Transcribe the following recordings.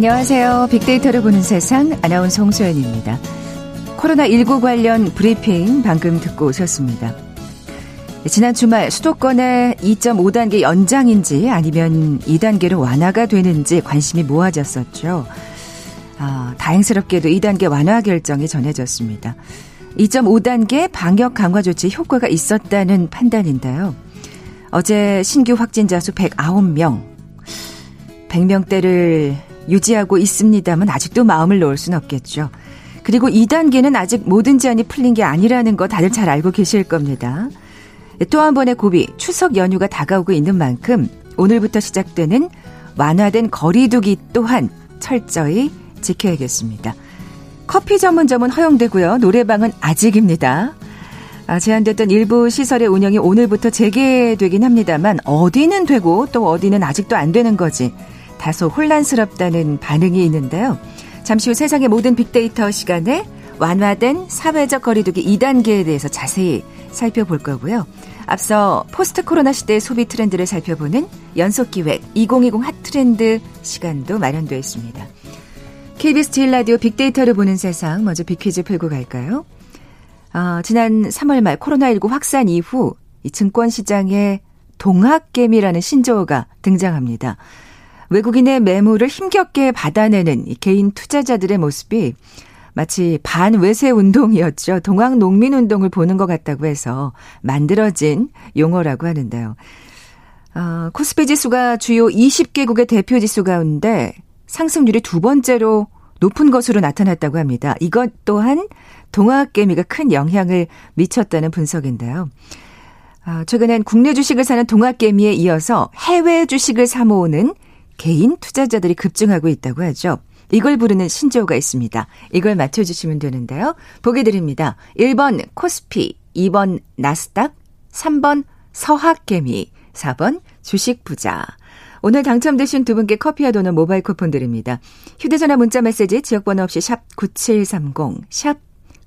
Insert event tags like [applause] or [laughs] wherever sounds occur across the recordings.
안녕하세요. 빅데이터를 보는 세상 아나운서 홍소연입니다. 코로나19 관련 브리핑 방금 듣고 오셨습니다. 지난 주말 수도권의 2.5단계 연장인지 아니면 2단계로 완화가 되는지 관심이 모아졌었죠. 아, 다행스럽게도 2단계 완화 결정이 전해졌습니다. 2.5단계 방역 강화 조치 효과가 있었다는 판단인데요. 어제 신규 확진자 수 109명, 100명대를 유지하고 있습니다만 아직도 마음을 놓을 수는 없겠죠. 그리고 2단계는 아직 모든 제한이 풀린 게 아니라는 거 다들 잘 알고 계실 겁니다. 또 한 번의 고비, 추석 연휴가 다가오고 있는 만큼 오늘부터 시작되는 완화된 거리두기 또한 철저히 지켜야겠습니다. 커피 전문점은 허용되고요. 노래방은 아직입니다. 아, 제한됐던 일부 시설의 운영이 오늘부터 재개되긴 합니다만 어디는 되고 또 어디는 아직도 안 되는 거지 다소 혼란스럽다는 반응이 있는데요. 잠시 후 세상의 모든 빅데이터 시간에 완화된 사회적 거리두기 2단계에 대해서 자세히 살펴볼 거고요. 앞서 포스트 코로나 시대의 소비 트렌드를 살펴보는 연속 기획 2020 핫트렌드 시간도 마련되어 있습니다. KBS 제일 라디오 빅데이터를 보는 세상 먼저 빅퀴즈 풀고 갈까요? 어, 지난 3월 말 코로나19 확산 이후 이 증권 시장에 동학개미라는 신조어가 등장합니다. 외국인의 매물을 힘겹게 받아내는 개인 투자자들의 모습이 마치 반외세 운동이었죠. 동학 농민 운동을 보는 것 같다고 해서 만들어진 용어라고 하는데요. 어, 코스피 지수가 주요 20개국의 대표 지수 가운데 상승률이 두 번째로 높은 것으로 나타났다고 합니다. 이것 또한 동학개미가 큰 영향을 미쳤다는 분석인데요. 어, 최근엔 국내 주식을 사는 동학개미에 이어서 해외 주식을 사모으는 개인 투자자들이 급증하고 있다고 하죠. 이걸 부르는 신조어가 있습니다. 이걸 맞춰주시면 되는데요. 보기 드립니다. 1번 코스피, 2번 나스닥, 3번 서학개미, 4번 주식부자. 오늘 당첨되신 두 분께 커피와 도넛 모바일 쿠폰 드립니다. 휴대전화 문자 메시지 지역번호 없이 샵 9730, 샵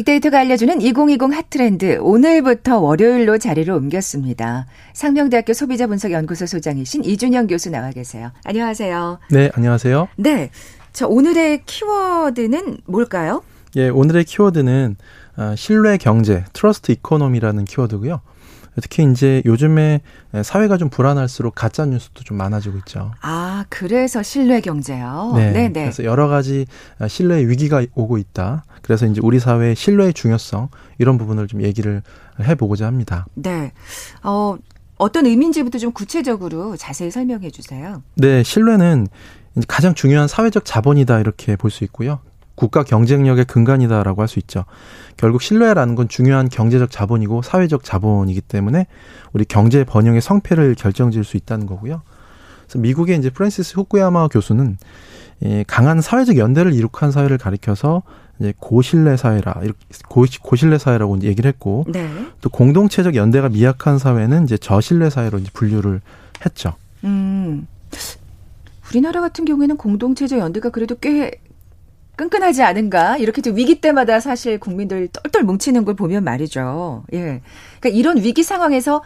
빅데이터가 알려주는 2020 핫트렌드 오늘부터 월요일로 자리를 옮겼습니다. 상명대학교 소비자분석연구소 소장이신 이준영 교수 나와 계세요. 안녕하세요. 네, 안녕하세요. 네. 자, 오늘의 키워드는 뭘까요? 예, 오늘의 키워드는 어, 신뢰 경제, trust economy라는 키워드고요. 특히 이제 요즘에 사회가 좀 불안할수록 가짜 뉴스도 좀 많아지고 있죠. 아, 그래서 신뢰 경제요. 네. 네네. 그래서 여러 가지 신뢰의 위기가 오고 있다. 그래서 이제 우리 사회의 신뢰의 중요성 이런 부분을 좀 얘기를 해보고자 합니다. 네. 어, 어떤 의미인지부터 좀 구체적으로 자세히 설명해 주세요. 네, 신뢰는 가장 중요한 사회적 자본이다 이렇게 볼 수 있고요. 국가 경쟁력의 근간이다라고 할 수 있죠. 결국 신뢰라는 건 중요한 경제적 자본이고 사회적 자본이기 때문에 우리 경제 번영의 성패를 결정지을 수 있다는 거고요. 그래서 미국의 이제 프랜시스 후쿠야마 교수는 이 강한 사회적 연대를 이룩한 사회를 가리켜서 이제 고신뢰 사회라 이렇게 고, 고신뢰 사회라고 이제 얘기를 했고 네. 또 공동체적 연대가 미약한 사회는 이제 저신뢰 사회로 이제 분류를 했죠. 음. 우리나라 같은 경우에는 공동체적 연대가 그래도 꽤 끈끈하지 않은가 이렇게 좀 위기 때마다 사실 국민들 똘똘 뭉치는 걸 보면 말이죠. 예. 그러니까 이런 위기 상황에서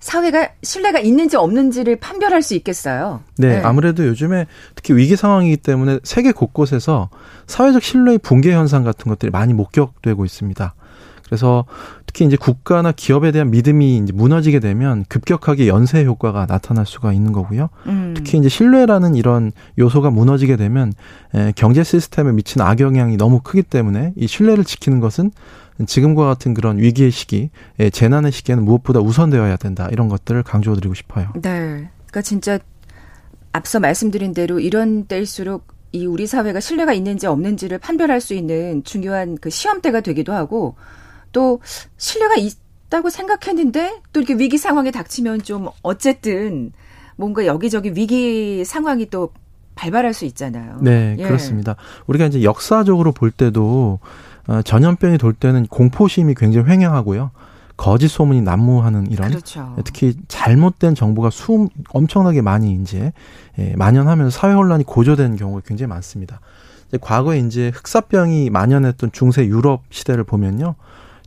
사회가 신뢰가 있는지 없는지를 판별할 수 있겠어요. 네, 네. 아무래도 요즘에 특히 위기 상황이기 때문에 세계 곳곳에서 사회적 신뢰의 붕괴 현상 같은 것들이 많이 목격되고 있습니다. 그래서 특히 이제 국가나 기업에 대한 믿음이 이제 무너지게 되면 급격하게 연쇄 효과가 나타날 수가 있는 거고요. 음. 특히 이제 신뢰라는 이런 요소가 무너지게 되면 에, 경제 시스템에 미치는 악영향이 너무 크기 때문에 이 신뢰를 지키는 것은 지금과 같은 그런 위기의 시기, 에, 재난의 시기에는 무엇보다 우선되어야 된다. 이런 것들을 강조드리고 싶어요. 네. 그러니까 진짜 앞서 말씀드린 대로 이런 때일수록 이 우리 사회가 신뢰가 있는지 없는지를 판별할 수 있는 중요한 그 시험대가 되기도 하고 또 신뢰가 다고 생각했는데 또 이렇게 위기 상황에 닥치면 좀 어쨌든 뭔가 여기저기 위기 상황이 또 발발할 수 있잖아요. 네, 예. 그렇습니다. 우리가 이제 역사적으로 볼 때도 어, 전염병이 돌 때는 공포심이 굉장히 횡행하고요. 거짓 소문이 난무하는 이런 그렇죠. 특히 잘못된 정보가 수 엄청나게 많이 이제 예, 만연하면서 사회 혼란이 고조되는 경우가 굉장히 많습니다. 이제 과거에 이제 흑사병이 만연했던 중세 유럽 시대를 보면요.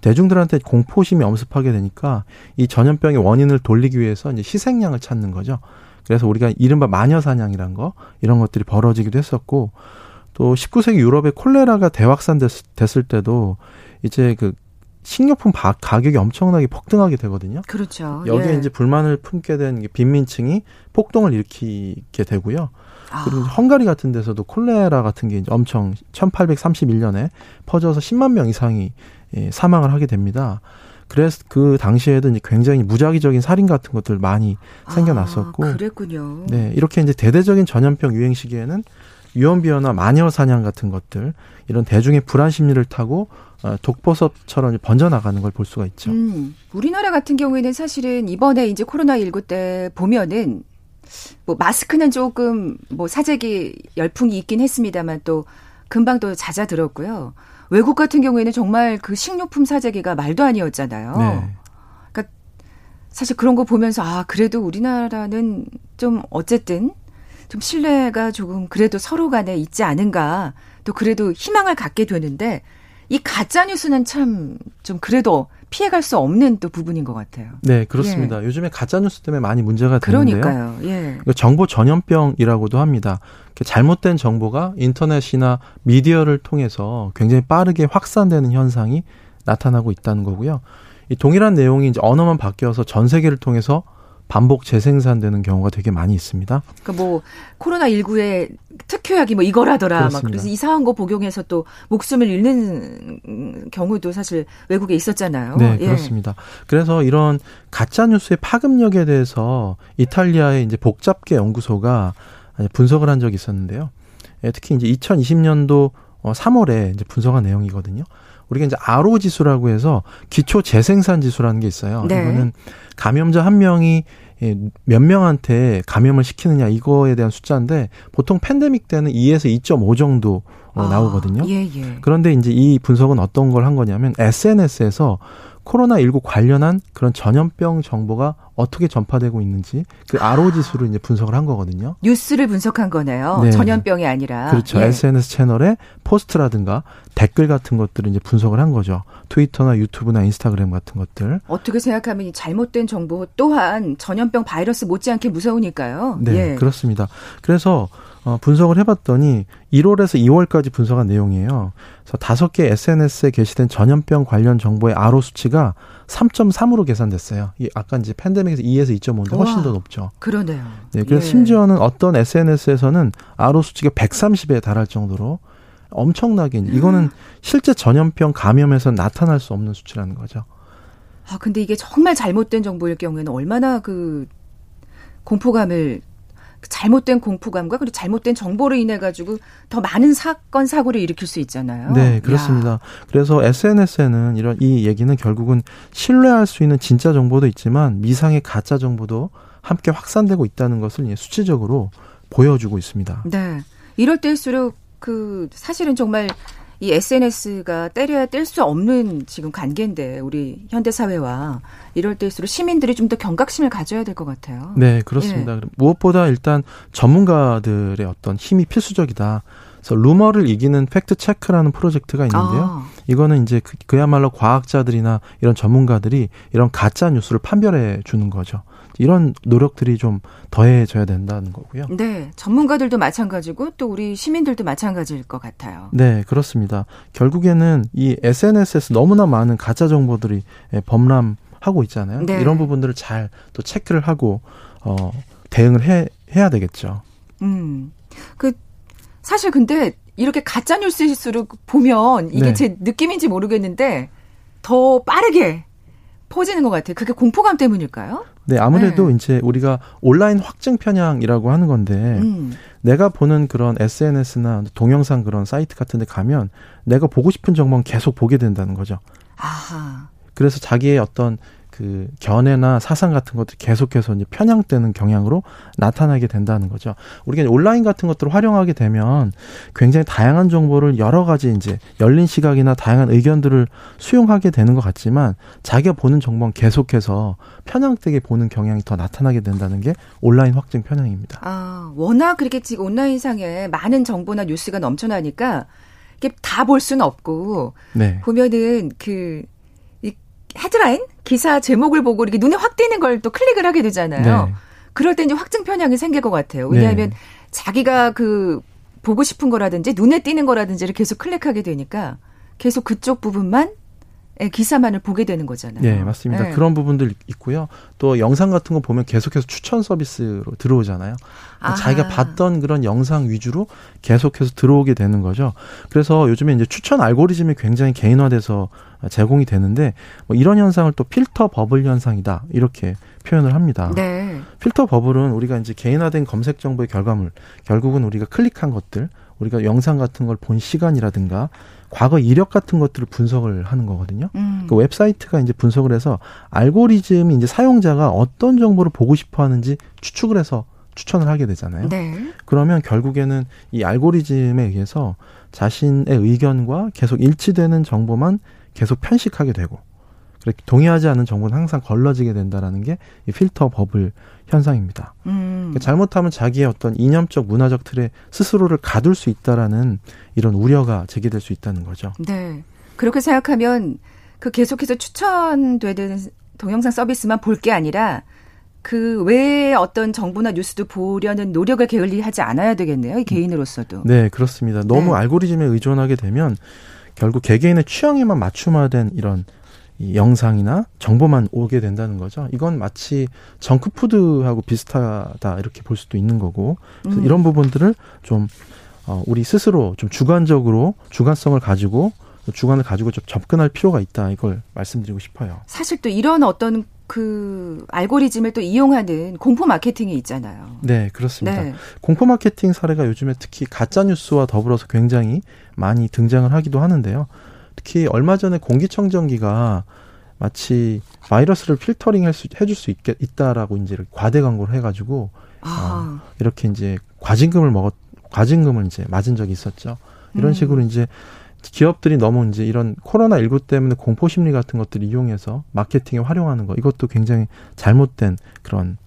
대중들한테 공포심이 엄습하게 되니까 이 전염병의 원인을 돌리기 위해서 이제 희생양을 찾는 거죠. 그래서 우리가 이른바 마녀 사냥이란 거 이런 것들이 벌어지기도 했었고 또 19세기 유럽의 콜레라가 대확산됐을 때도 이제 그 식료품 가격이 엄청나게 폭등하게 되거든요. 그렇죠. 여기에 예. 이제 불만을 품게 된 빈민층이 폭동을 일으키게 되고요. 아. 그리고 헝가리 같은 데서도 콜레라 같은 게 이제 엄청 1831년에 퍼져서 10만 명 이상이 예, 사망을 하게 됩니다. 그래서 그 당시에도 이제 굉장히 무작위적인 살인 같은 것들 많이 생겨났었고. 아, 그랬군요. 네, 이렇게 이제 대대적인 전염병 유행 시기에는 유언비어나 마녀 사냥 같은 것들 이런 대중의 불안 심리를 타고 어, 독버섯처럼 번져나가는 걸 볼 수가 있죠. 음, 우리나라 같은 경우에는 사실은 이번에 이제 코로나 19 때 보면은 뭐 마스크는 조금 뭐 사재기 열풍이 있긴 했습니다만 또 금방 또 잦아들었고요. 외국 같은 경우에는 정말 그 식료품 사재기가 말도 아니었잖아요. 네. 그러니까 사실 그런 거 보면서 아 그래도 우리나라는 좀 어쨌든 좀 신뢰가 조금 그래도 서로 간에 있지 않은가 또 그래도 희망을 갖게 되는데 이 가짜 뉴스는 참 좀 그래도 피해갈 수 없는 또 부분인 것 같아요. 네, 그렇습니다. 예. 요즘에 가짜 뉴스 때문에 많이 문제가 되는데요. 그러니까요. 예. 정보 전염병이라고도 합니다. 잘못된 정보가 인터넷이나 미디어를 통해서 굉장히 빠르게 확산되는 현상이 나타나고 있다는 거고요. 이 동일한 내용이 이제 언어만 바뀌어서 전 세계를 통해서 반복 재생산되는 경우가 되게 많이 있습니다. 그러니까 뭐 코로나 19에 특효약이 뭐 이거라더라 그렇습니다. 막 그래서 이상한 거 복용해서 또 목숨을 잃는 경우도 사실 외국에 있었잖아요. 네, 예. 그렇습니다. 그래서 이런 가짜 뉴스의 파급력에 대해서 이탈리아의 이제 복잡계 연구소가 분석을 한 적이 있었는데요. 예, 특히 이제 2020년도 3월에 이제 분석한 내용이거든요. 우리가 이제 RO 지수라고 해서 기초 재생산 지수라는 게 있어요. 네. 이거는 감염자 한 명이 예, 몇 명한테 감염을 시키느냐 이거에 대한 숫자인데 보통 팬데믹 때는 2에서 2.5 정도 어, 아, 나오거든요. 예, 예. 그런데 이제 이 분석은 어떤 걸 한 거냐면 SNS에서 코로나19 관련한 그런 전염병 정보가 어떻게 전파되고 있는지 그 RO 지수를 이제 분석을 한 거거든요. 뉴스를 분석한 거네요. 네. 전염병이 아니라. 그렇죠. 예. SNS 채널에 포스트라든가 댓글 같은 것들을 이제 분석을 한 거죠. 트위터나 유튜브나 인스타그램 같은 것들. 어떻게 생각하면 잘못된 정보 또한 전염병 바이러스 못지않게 무서우니까요. 네, 예. 그렇습니다. 그래서 어, 분석을 해봤더니 1월에서 2월까지 분석한 내용이에요. 그래서 다섯 개 SNS에 게시된 전염병 관련 정보의 RO 수치가 3.3으로 계산됐어요. 이 아까 이제 팬데믹에서 2에서 2.5인데 훨씬 더 높죠. 그러네요. 네, 그래서 예. 심지어는 어떤 SNS에서는 RO 수치가 130에 달할 정도로 엄청나게 이거는 실제 전염병 감염에서 나타날 수 없는 수치라는 거죠. 아, 근데 이게 정말 잘못된 정보일 경우에는 얼마나 그 공포감을 잘못된 공포감과 그리고 잘못된 정보로 인해 가지고 더 많은 사건 사고를 일으킬 수 있잖아요. 네, 그렇습니다. 야. 그래서 SNS에는 이런 이 얘기는 결국은 신뢰할 수 있는 진짜 정보도 있지만 미상의 가짜 정보도 함께 확산되고 있다는 것을 수치적으로 보여주고 있습니다. 네. 이럴 때일수록 그 사실은 정말 이 SNS가 떼려야 뗄 수 없는 지금 관계인데 우리 현대 사회와 이럴 때일수록 시민들이 좀 더 경각심을 가져야 될 것 같아요. 네, 그렇습니다. 예. 무엇보다 일단 전문가들의 어떤 힘이 필수적이다. 그래서 루머를 이기는 팩트 체크라는 프로젝트가 있는데요. 아. 이거는 이제 그, 그야말로 과학자들이나 이런 전문가들이 이런 가짜 뉴스를 판별해 주는 거죠. 이런 노력들이 좀 더해져야 된다는 거고요. 네, 전문가들도 마찬가지고 또 우리 시민들도 마찬가지일 것 같아요. 네, 그렇습니다. 결국에는 이 SNS에서 너무나 많은 가짜 정보들이 예, 범람 하고 있잖아요. 네. 이런 부분들을 잘 또 체크를 하고 어 대응을 해 해야 되겠죠. 음. 그 사실 근데 이렇게 가짜 뉴스일수록 보면 이게 네. 제 느낌인지 모르겠는데 더 빠르게 퍼지는 것 같아요. 그게 공포감 때문일까요? 네, 아무래도 네. 이제 우리가 온라인 확증 편향이라고 하는 건데 음. 내가 보는 그런 SNS나 동영상 그런 사이트 같은 데 가면 내가 보고 싶은 정보는 계속 보게 된다는 거죠. 아하. 그래서 자기의 어떤 그 견해나 사상 같은 것들이 계속해서 이제 편향되는 경향으로 나타나게 된다는 거죠. 우리가 온라인 같은 것들을 활용하게 되면 굉장히 다양한 정보를 여러 가지 이제 열린 시각이나 다양한 의견들을 수용하게 되는 것 같지만 자기가 보는 정보는 계속해서 편향되게 보는 경향이 더 나타나게 된다는 게 온라인 확증 편향입니다. 아, 워낙 그렇게 지금 온라인상에 많은 정보나 뉴스가 넘쳐나니까 이게 다 볼 수는 없고 네. 보면은 그 헤드라인 기사 제목을 보고 이렇게 눈에 확 띄는 걸 또 클릭을 하게 되잖아요. 네. 그럴 때 이제 확증 편향이 생길 것 같아요. 왜냐하면 네. 자기가 그 보고 싶은 거라든지 눈에 띄는 거라든지를 계속 클릭하게 되니까 계속 그쪽 부분만 예, 기사만을 보게 되는 거잖아요. 네, 맞습니다. 네. 그런 부분들 있고요. 또 영상 같은 거 보면 계속해서 추천 서비스로 들어오잖아요. 아. 자기가 봤던 그런 영상 위주로 계속해서 들어오게 되는 거죠. 그래서 요즘에 이제 추천 알고리즘이 굉장히 개인화돼서 제공이 되는데 뭐 이런 현상을 또 filter bubble 현상이다 이렇게 표현을 합니다. 네. filter bubble은 우리가 이제 개인화된 검색 정보의 결과물, 결국은 우리가 클릭한 것들, 우리가 영상 같은 걸 본 시간이라든가 과거 이력 같은 것들을 분석을 하는 거거든요. 음. 그 웹사이트가 이제 분석을 해서 알고리즘이 이제 사용자가 어떤 정보를 보고 싶어 하는지 추측을 해서 추천을 하게 되잖아요. 네. 그러면 결국에는 이 알고리즘에 의해서 자신의 의견과 계속 일치되는 정보만 계속 편식하게 되고 그렇게 동의하지 않은 정보는 항상 걸러지게 된다라는 게 이 필터 버블 현상입니다. 음. 그러니까 잘못하면 자기의 어떤 이념적 문화적 틀에 스스로를 가둘 수 있다라는 이런 우려가 제기될 수 있다는 거죠. 네. 그렇게 생각하면 그 계속해서 추천되는 동영상 서비스만 볼 게 아니라 그 외에 어떤 정보나 뉴스도 보려는 노력을 게을리 하지 않아야 되겠네요. 이 개인으로서도. 네, 그렇습니다. 너무 네. 알고리즘에 의존하게 되면 결국 개개인의 취향에만 맞춤화된 이런 이 영상이나 정보만 오게 된다는 거죠. 이건 마치 정크푸드하고 비슷하다 이렇게 볼 수도 있는 거고 음. 이런 부분들을 좀 어, 우리 스스로 좀 주관적으로 주관성을 가지고 주관을 가지고 좀 접근할 필요가 있다 이걸 말씀드리고 싶어요. 사실 또 이런 어떤 그 알고리즘을 또 이용하는 공포 마케팅이 있잖아요. 네, 그렇습니다. 네. 공포 마케팅 사례가 요즘에 특히 가짜 뉴스와 더불어서 굉장히 많이 등장을 하기도 하는데요. 특히 얼마 전에 공기청정기가 마치 바이러스를 필터링 해줄 수 있게 있다라고 이제 과대 광고를 해가지고 아. 어, 이렇게 이제 과징금을 먹었 과징금을 이제 맞은 적이 있었죠. 이런 음. 식으로 이제 기업들이 너무 이제 이런 코로나 19 때문에 공포 심리 같은 것들을 이용해서 마케팅에 활용하는 거 이것도 굉장히 잘못된 그런 예,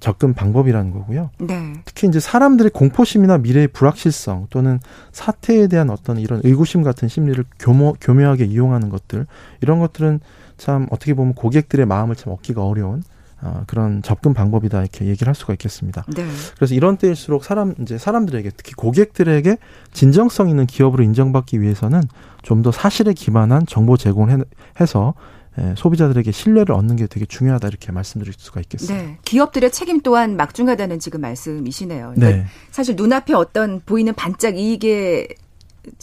접근 방법이라는 거고요. 네. 특히 이제 사람들의 공포심이나 미래의 불확실성 또는 사태에 대한 어떤 이런 의구심 같은 심리를 교모, 교묘하게 이용하는 것들 이런 것들은 참 어떻게 보면 고객들의 마음을 참 얻기가 어려운 어, 그런 접근 방법이다 이렇게 얘기를 할 수가 있겠습니다. 네. 그래서 이런 때일수록 사람 이제 사람들에게 특히 고객들에게 진정성 있는 기업으로 인정받기 위해서는 좀 더 사실에 기반한 정보 제공을 해서 예, 소비자들에게 신뢰를 얻는 게 되게 중요하다 이렇게 말씀드릴 수가 있겠습니다. 네. 기업들의 책임 또한 막중하다는 지금 말씀이시네요. 그러니까 네. 사실 눈앞에 어떤 보이는 반짝 이익에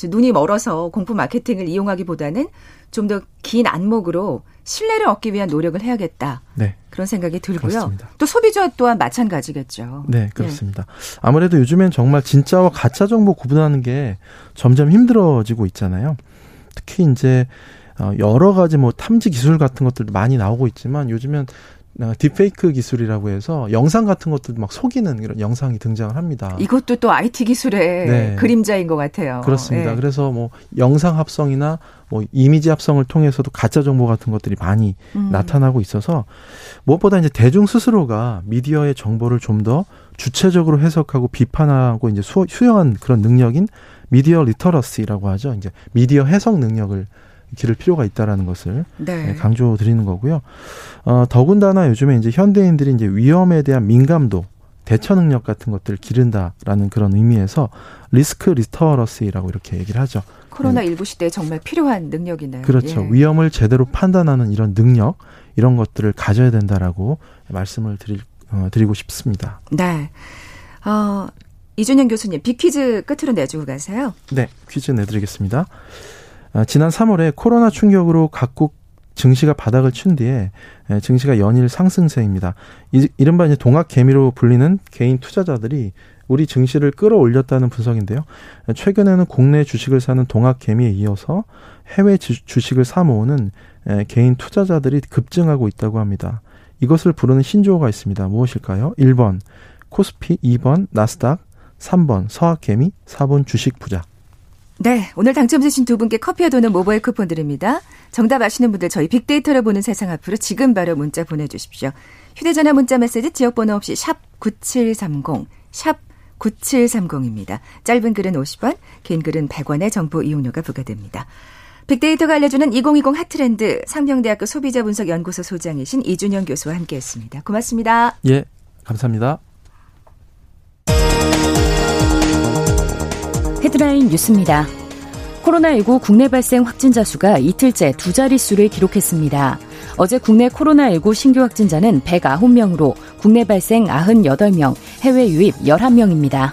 눈이 멀어서 공포 마케팅을 이용하기보다는 좀 더 긴 안목으로 신뢰를 얻기 위한 노력을 해야겠다. 네. 그런 생각이 들고요. 그렇습니다. 또 소비자 또한 마찬가지겠죠. 네, 그렇습니다. 네. 아무래도 요즘엔 정말 진짜와 가짜 정보 구분하는 게 점점 힘들어지고 있잖아요. 특히 이제 어, 여러 가지 뭐 탐지 기술 같은 것들도 많이 나오고 있지만 요즘엔 어, 딥페이크 기술이라고 해서 영상 같은 것들도 막 속이는 이런 영상이 등장을 합니다. 이것도 또 IT 기술의 네. 그림자인 것 같아요. 그렇습니다. 네. 그래서 뭐 영상 합성이나 뭐 이미지 합성을 통해서도 가짜 정보 같은 것들이 많이 음. 나타나고 있어서 무엇보다 이제 대중 스스로가 미디어의 정보를 좀 더 주체적으로 해석하고 비판하고 이제 수, 수용한 그런 능력인 media literacy라고 하죠. 이제 미디어 해석 능력을 기를 필요가 있다라는 것을 네. 네. 강조드리는 거고요. 어, 더군다나 요즘에 이제 현대인들이 이제 위험에 대한 민감도 대처 능력 같은 것들을 기른다라는 그런 의미에서 risk literacy라고 이렇게 얘기를 하죠. 코로나 19 시대에 정말 필요한 능력이네요. 그렇죠. 예. 위험을 제대로 판단하는 이런 능력 이런 것들을 가져야 된다라고 말씀을 드릴 어, 드리고 싶습니다. 네. 어, 이준영 교수님 비퀴즈 끝으로 내주고 가세요. 네, 퀴즈 내드리겠습니다. 아, 지난 3월에 코로나 충격으로 각국 증시가 바닥을 친 뒤에 예, 증시가 연일 상승세입니다. 이른바 이제 동학 개미로 불리는 개인 투자자들이 우리 증시를 끌어올렸다는 분석인데요. 최근에는 국내 주식을 사는 동학 개미에 이어서 해외 주식을 사 모으는 예, 개인 투자자들이 급증하고 있다고 합니다. 이것을 부르는 신조어가 있습니다. 무엇일까요? 1번 코스피, 2번 나스닥, 3번 서학개미, 4번 주식 부자. 네, 오늘 당첨되신 두 분께 커피와 도는 모바일 쿠폰 드립니다. 정답 아시는 분들 저희 빅데이터를 보는 세상 앞으로 지금 바로 문자 보내주십시오. 휴대전화 문자 메시지 지역번호 없이 샵 9730, 샵 9730입니다. 짧은 글은 50원, 긴 글은 100원의 정보 이용료가 부과됩니다. 빅데이터가 알려주는 2020 핫트렌드 상명대학교 소비자분석연구소 소장이신 이준영 교수와 함께했습니다. 고맙습니다. 예, 감사합니다. 헤드라인 뉴스입니다. 코로나19 국내 발생 확진자 수가 이틀째 두 자릿수를 기록했습니다. 어제 국내 코로나19 신규 확진자는 109명으로 국내 발생 98명, 해외 유입 11명입니다.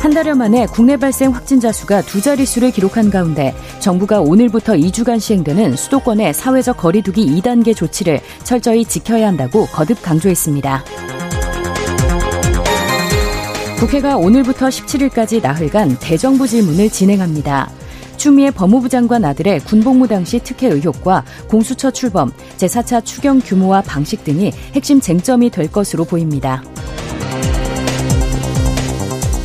한 달여 만에 국내 발생 확진자 수가 두 자릿수를 기록한 가운데 정부가 오늘부터 2주간 시행되는 수도권의 사회적 거리두기 2단계 조치를 철저히 지켜야 한다고 거듭 강조했습니다. 국회가 오늘부터 17일까지 나흘간 대정부 질문을 진행합니다. 추미애 법무부 장관 아들의 군복무 당시 특혜 의혹과 공수처 출범, 제4차 추경 규모와 방식 등이 핵심 쟁점이 될 것으로 보입니다.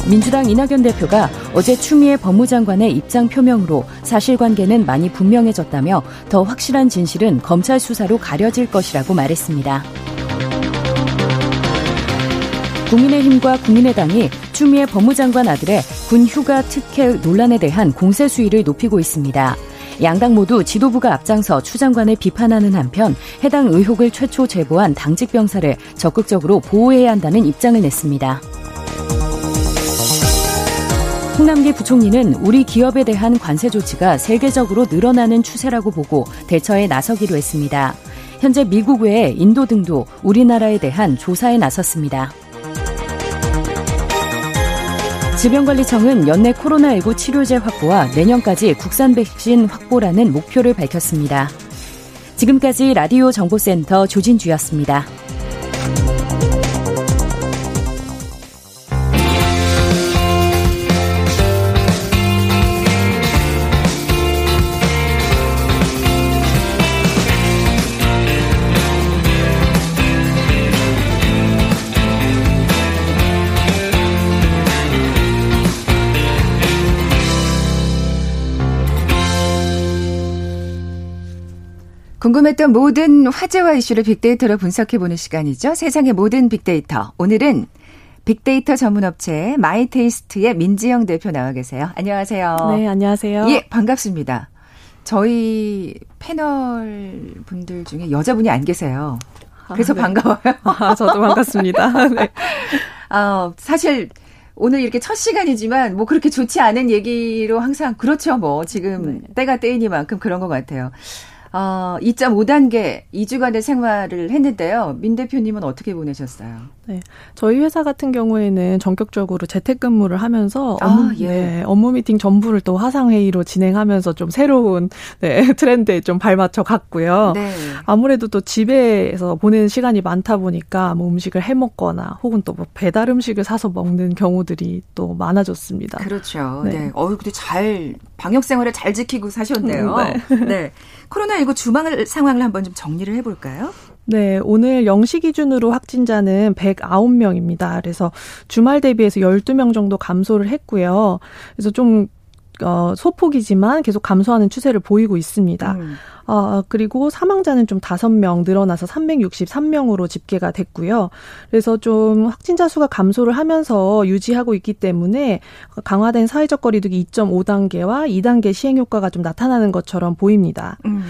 민주당 이낙연 대표가 어제 추미애 법무장관의 입장 표명으로 사실관계는 많이 분명해졌다며 더 확실한 진실은 검찰 수사로 가려질 것이라고 말했습니다. 국민의힘과 국민의당이 추미애 법무장관 아들의 군 휴가 특혜 논란에 대한 공세 수위를 높이고 있습니다. 양당 모두 지도부가 앞장서 추 장관을 비판하는 한편 해당 의혹을 최초 제보한 당직 병사를 적극적으로 보호해야 한다는 입장을 냈습니다. 홍남기 부총리는 우리 기업에 대한 관세 조치가 세계적으로 늘어나는 추세라고 보고 대처에 나서기로 했습니다. 현재 미국 외에 인도 등도 우리나라에 대한 조사에 나섰습니다. 질병관리청은 연내 코로나19 치료제 확보와 내년까지 국산 백신 확보라는 목표를 밝혔습니다. 지금까지 라디오 정보센터 조진주였습니다. 궁금했던 모든 화제와 이슈를 빅데이터로 분석해보는 시간이죠. 세상의 모든 빅데이터. 오늘은 빅데이터 전문업체 마이테이스트의 민지영 대표 나와 계세요. 안녕하세요. 네, 안녕하세요. 예, 반갑습니다. 저희 패널 분들 중에 여자분이 안 계세요. 그래서 아, 네. 반가워요. 아, 저도 반갑습니다. [laughs] 네. 아, 사실 오늘 이렇게 첫 시간이지만 뭐 그렇게 좋지 않은 얘기로 항상 그렇죠. 뭐 지금 네. 때가 때이니만큼 그런 것 같아요. 어, 2.5단계 2주간의 생활을 했는데요. 민 대표님은 어떻게 보내셨어요? 네. 저희 회사 같은 경우에는 전격적으로 재택근무를 하면서 아, 업무, 예. 네, 업무 미팅 전부를 또 화상회의로 진행하면서 좀 새로운 [laughs] 네, 트렌드에 좀 발맞춰 갔고요. 네. 아무래도 또 집에서 보내는 시간이 많다 보니까 뭐 음식을 해 먹거나 혹은 또 뭐 배달 음식을 사서 먹는 경우들이 또 많아졌습니다. 그렇죠. 네. 네. 어유 근데 잘 방역 생활을 잘 지키고 사셨네요. 음, 네. 네. 코로나19 주말 상황을 한번 좀 정리를 해볼까요? 네, 오늘 0시 기준으로 확진자는 109명입니다. 그래서 주말 대비해서 12명 정도 감소를 했고요. 그래서 좀 어, 소폭이지만 계속 감소하는 추세를 보이고 있습니다. 음. 어, 그리고 사망자는 좀 5명 늘어나서 363명으로 집계가 됐고요. 그래서 좀 확진자 수가 감소를 하면서 유지하고 있기 때문에 강화된 사회적 거리두기 2.5단계와 2단계 시행 효과가 좀 나타나는 것처럼 보입니다. 음.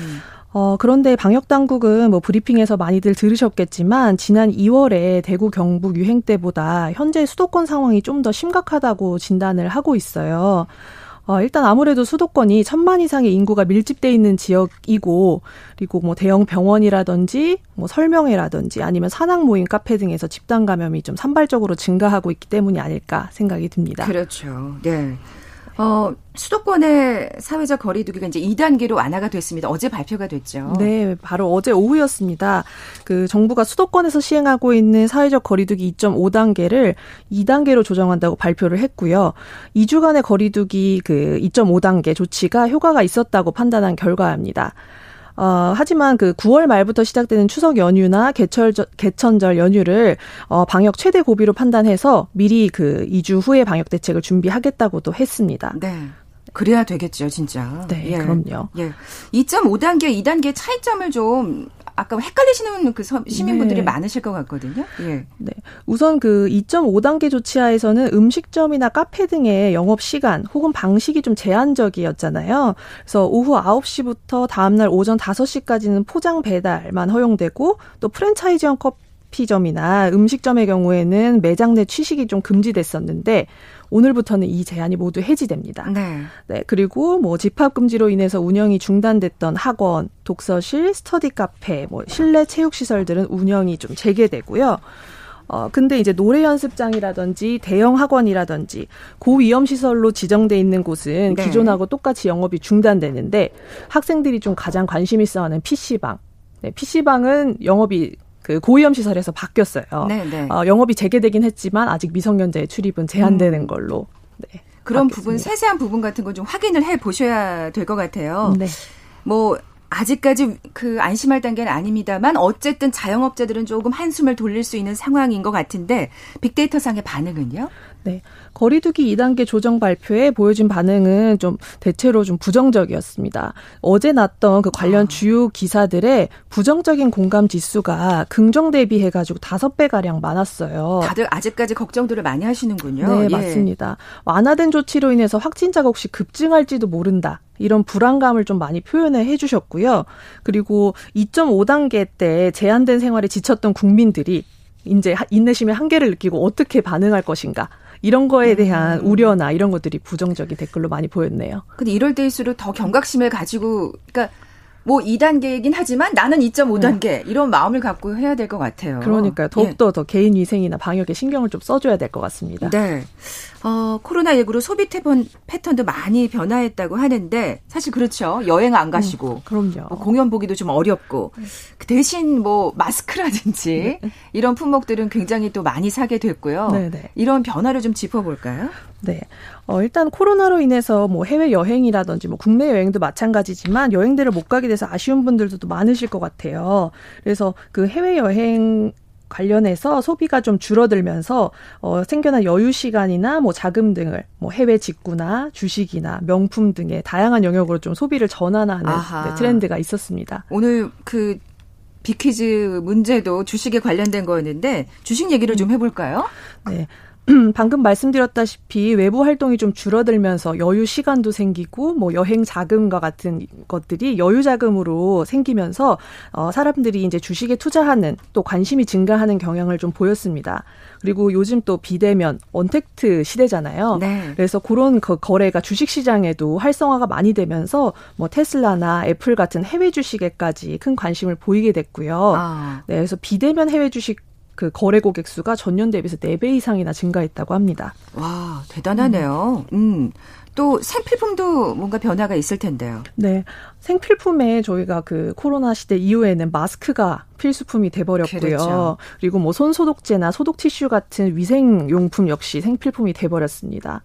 어, 그런데 방역당국은 뭐 브리핑에서 많이들 들으셨겠지만 지난 2월에 대구 경북 유행 때보다 현재 수도권 상황이 좀 더 심각하다고 진단을 하고 있어요. 어, 일단 아무래도 수도권이 천만 이상의 인구가 밀집돼 있는 지역이고 그리고 뭐 대형 병원이라든지 뭐 설명회라든지 아니면 산악 모임 카페 등에서 집단 감염이 좀 산발적으로 증가하고 있기 때문이 아닐까 생각이 듭니다. 그렇죠. 네. 어, 수도권의 사회적 거리두기가 이제 2단계로 완화가 됐습니다. 어제 발표가 됐죠. 네, 바로 어제 오후였습니다. 그 정부가 수도권에서 시행하고 있는 사회적 거리두기 2.5단계를 2단계로 조정한다고 발표를 했고요. 2주간의 거리두기 그 2.5단계 조치가 효과가 있었다고 판단한 결과입니다. 어, 하지만 그 9월 말부터 시작되는 추석 연휴나 개철 개천절 연휴를 어, 방역 최대 고비로 판단해서 미리 그 2주 후에 방역 대책을 준비하겠다고도 했습니다. 네. 그래야 되겠죠, 진짜. 네, 예. 그럼요. 예. 2.5단계, 2단계 차이점을 좀 아까 헷갈리시는 그 시민분들이 네. 많으실 것 같거든요. 예. 네. 우선 그 2.5단계 조치하에서는 음식점이나 카페 등의 영업 시간 혹은 방식이 좀 제한적이었잖아요. 그래서 오후 9시부터 다음날 오전 5시까지는 포장 배달만 허용되고 또 프랜차이즈형 커피 점이나 음식점의 경우에는 매장 내 취식이 좀 금지됐었는데 오늘부터는 이 제한이 모두 해지됩니다. 네. 네. 그리고 뭐 집합 금지로 인해서 운영이 중단됐던 학원, 독서실, 스터디 카페, 뭐 실내 체육 시설들은 운영이 좀 재개되고요. 어, 근데 이제 노래 연습장이라든지 대형 학원이라든지 고위험 시설로 지정돼 있는 곳은 네. 기존하고 똑같이 영업이 중단되는데 학생들이 좀 가장 관심 있어 하는 PC방. 네, PC방은 영업이 그 고위험 시설에서 바뀌었어요. 네네. 네. 어, 영업이 재개되긴 했지만 아직 미성년자의 출입은 제한되는 음. 걸로. 네. 그런 바뀌었습니다. 부분 세세한 부분 같은 거좀 확인을 해 보셔야 될 것 같아요. 네. 뭐 아직까지 그 안심할 단계는 아닙니다만 어쨌든 자영업자들은 조금 한숨을 돌릴 수 있는 상황인 것 같은데 빅데이터 상의 반응은요? 네. 거리두기 2단계 조정 발표에 보여진 반응은 좀 대체로 좀 부정적이었습니다. 어제 났던 그 관련 아. 주요 기사들의 부정적인 공감 지수가 긍정 대비해 가지고 다섯 배 가량 많았어요. 다들 아직까지 걱정들을 많이 하시는군요. 네, 예. 맞습니다. 완화된 조치로 인해서 확진자가 혹시 급증할지도 모른다. 이런 불안감을 좀 많이 표현을 해주셨고요. 그리고 2.5단계 때 제한된 생활에 지쳤던 국민들이 이제 인내심의 한계를 느끼고 어떻게 반응할 것인가. 이런 거에 대한 음. 우려나 이런 것들이 부정적인 댓글로 많이 보였네요. 근데 이럴 때일수록 더 경각심을 가지고 그러니까 뭐 2단계이긴 하지만 나는 2.5단계 네. 이런 마음을 갖고 해야 될 것 같아요. 그러니까요. 더욱더 예. 더 개인 위생이나 방역에 신경을 좀 써줘야 될 것 같습니다. 네. 어, 코로나19로 소비 패턴, 패턴도 많이 변화했다고 하는데 사실 그렇죠. 여행 안 가시고. 음, 그럼요. 뭐 공연 보기도 좀 어렵고. 그 대신 뭐 마스크라든지 네. 이런 품목들은 굉장히 또 많이 사게 됐고요. 네네. 네. 이런 변화를 좀 짚어볼까요? 네. 어, 일단 코로나로 인해서 뭐 해외 여행이라든지 뭐 국내 여행도 마찬가지지만 여행들을 못 가게 돼서 아쉬운 분들도 많으실 것 같아요. 그래서 그 해외 여행 관련해서 소비가 좀 줄어들면서 어, 생겨난 여유 시간이나 뭐 자금 등을 뭐 해외 직구나 주식이나 명품 등의 다양한 영역으로 좀 소비를 전환하는 네, 트렌드가 있었습니다. 오늘 그 비퀴즈 문제도 주식에 관련된 거였는데 주식 얘기를 좀 해볼까요? 네. [clears throat] 방금 말씀드렸다시피 외부 활동이 좀 줄어들면서 여유 시간도 생기고 뭐 여행 자금과 같은 것들이 여유 자금으로 생기면서 어 사람들이 이제 주식에 투자하는 또 관심이 증가하는 경향을 좀 보였습니다. 그리고 요즘 또 비대면 언택트 시대잖아요. 네. 그래서 그런 그 거래가 주식 시장에도 활성화가 많이 되면서 뭐 테슬라나 애플 같은 해외 주식에까지 큰 관심을 보이게 됐고요. 아. 네, 그래서 비대면 해외 주식 그 거래 고객 수가 전년 대비해서 4배 이상이나 증가했다고 합니다. 와, 대단하네요. 음. 음. 또 생필품도 뭔가 변화가 있을 텐데요. 네. 생필품에 저희가 그 코로나 시대 이후에는 마스크가 필수품이 돼버렸고요. 그렇죠. 그리고 뭐 손소독제나 소독 티슈 같은 위생용품 역시 생필품이 돼버렸습니다.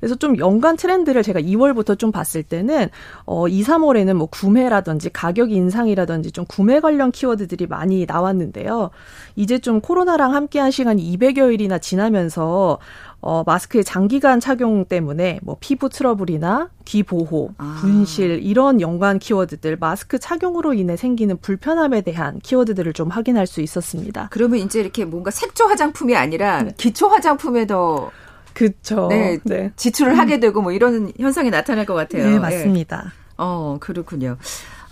그래서 좀 연간 트렌드를 제가 2월부터 좀 봤을 때는 어 2, 3월에는 뭐 구매라든지 가격 인상이라든지 좀 구매 관련 키워드들이 많이 나왔는데요. 이제 좀 코로나랑 함께한 시간이 200여일이나 지나면서 어, 마스크의 장기간 착용 때문에 뭐 피부 트러블이나 귀 보호, 아. 분실 이런 연관 키워드들 마스크 착용으로 인해 생기는 불편함에 대한 키워드들을 좀 확인할 수 있었습니다. 그러면 이제 이렇게 뭔가 색조 화장품이 아니라 네. 기초 화장품에 더 그쵸. 네, 네. 지출을 음. 하게 되고 뭐 이런 현상이 나타날 것 같아요. 네, 맞습니다. 네. 어, 그렇군요.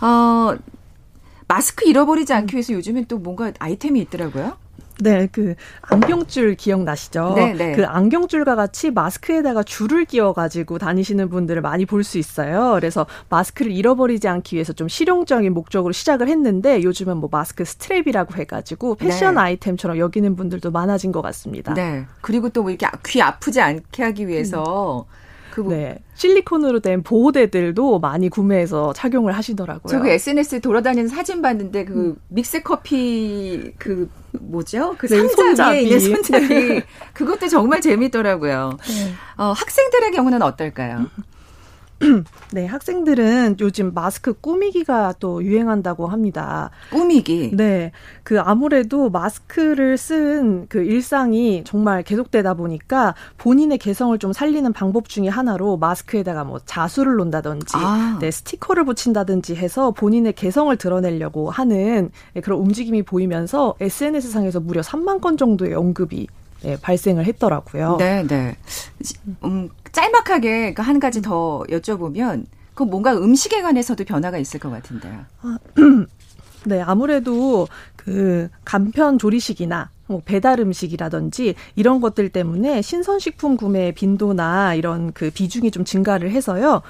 어, 마스크 잃어버리지 않기 위해서 요즘엔 또 뭔가 아이템이 있더라고요. 네, 그 안경줄 기억나시죠? 네, 네. 그 안경줄과 같이 마스크에다가 줄을 끼워 가지고 다니시는 분들을 많이 볼 수 있어요. 그래서 마스크를 잃어버리지 않기 위해서 좀 실용적인 목적으로 시작을 했는데 요즘은 뭐 마스크 스트랩이라고 해 가지고 패션 네. 아이템처럼 여기는 분들도 많아진 것 같습니다. 네. 그리고 또 뭐 이렇게 귀 아프지 않게 하기 위해서. 음. 그 뭐, 네. 실리콘으로 된 보호대들도 많이 구매해서 착용을 하시더라고요. 저 그 SNS에 돌아다니는 사진 봤는데 그 음. 믹스 커피 그 뭐죠? 그 네, 상자 위에 있는 손잡이 네. 그것도 정말 재밌더라고요. 네. 어, 학생들의 경우는 어떨까요? [clears throat] 네, 학생들은 요즘 마스크 꾸미기가 또 유행한다고 합니다. 꾸미기? 네. 그 아무래도 마스크를 쓴 그 일상이 정말 계속되다 보니까 본인의 개성을 좀 살리는 방법 중에 하나로 마스크에다가 뭐 자수를 놓는다든지, 아. 네, 스티커를 붙인다든지 해서 본인의 개성을 드러내려고 하는 그런 움직임이 보이면서 SNS상에서 무려 3만 건 정도의 언급이 네, 발생을 했더라고요. 네, 네. 음, 짤막하게 그한 가지 더 여쭤보면 그 뭔가 음식에 관해서도 변화가 있을 것 같은데요. 아, [clears throat] 네, 아무래도 그 간편 조리식이나 뭐 배달 음식이라든지 이런 것들 때문에 신선식품 구매 빈도나 이런 그 비중이 좀 증가를 해서요.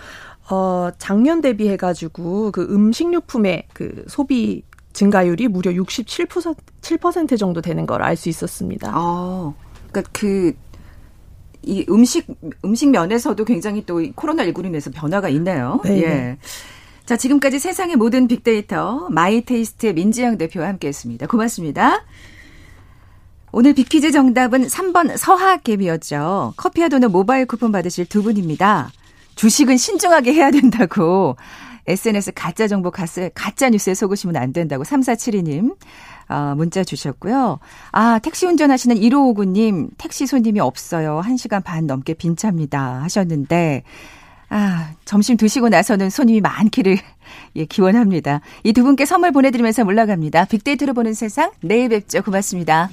어, 작년 대비해가지고 그 음식료품의 그 소비 증가율이 무려 67% 7% 정도 되는 걸 알 수 있었습니다. 아, 그러니까 그, 이 음식, 음식 면에서도 굉장히 또 코로나 19로 인해서 변화가 있네요. 네. 예. 자, 지금까지 세상의 모든 빅데이터, 마이테이스트의 민지영 대표와 함께 했습니다. 고맙습니다. 오늘 빅퀴즈 정답은 3번 서학개미였죠. 커피와 도넛 모바일 쿠폰 받으실 두 분입니다. 주식은 신중하게 해야 된다고 SNS 가짜 정보 가짜 뉴스에 속으시면 안 된다고 3472님 어, 문자 주셨고요. 아, 택시 운전하시는 1559님, 택시 손님이 없어요. 1시간 반 넘게 빈차입니다. 하셨는데, 아, 점심 드시고 나서는 손님이 많기를, [laughs] 예, 기원합니다. 이 두 분께 선물 보내드리면서 올라갑니다. 빅데이터로 보는 세상, 내일 뵙죠. 고맙습니다.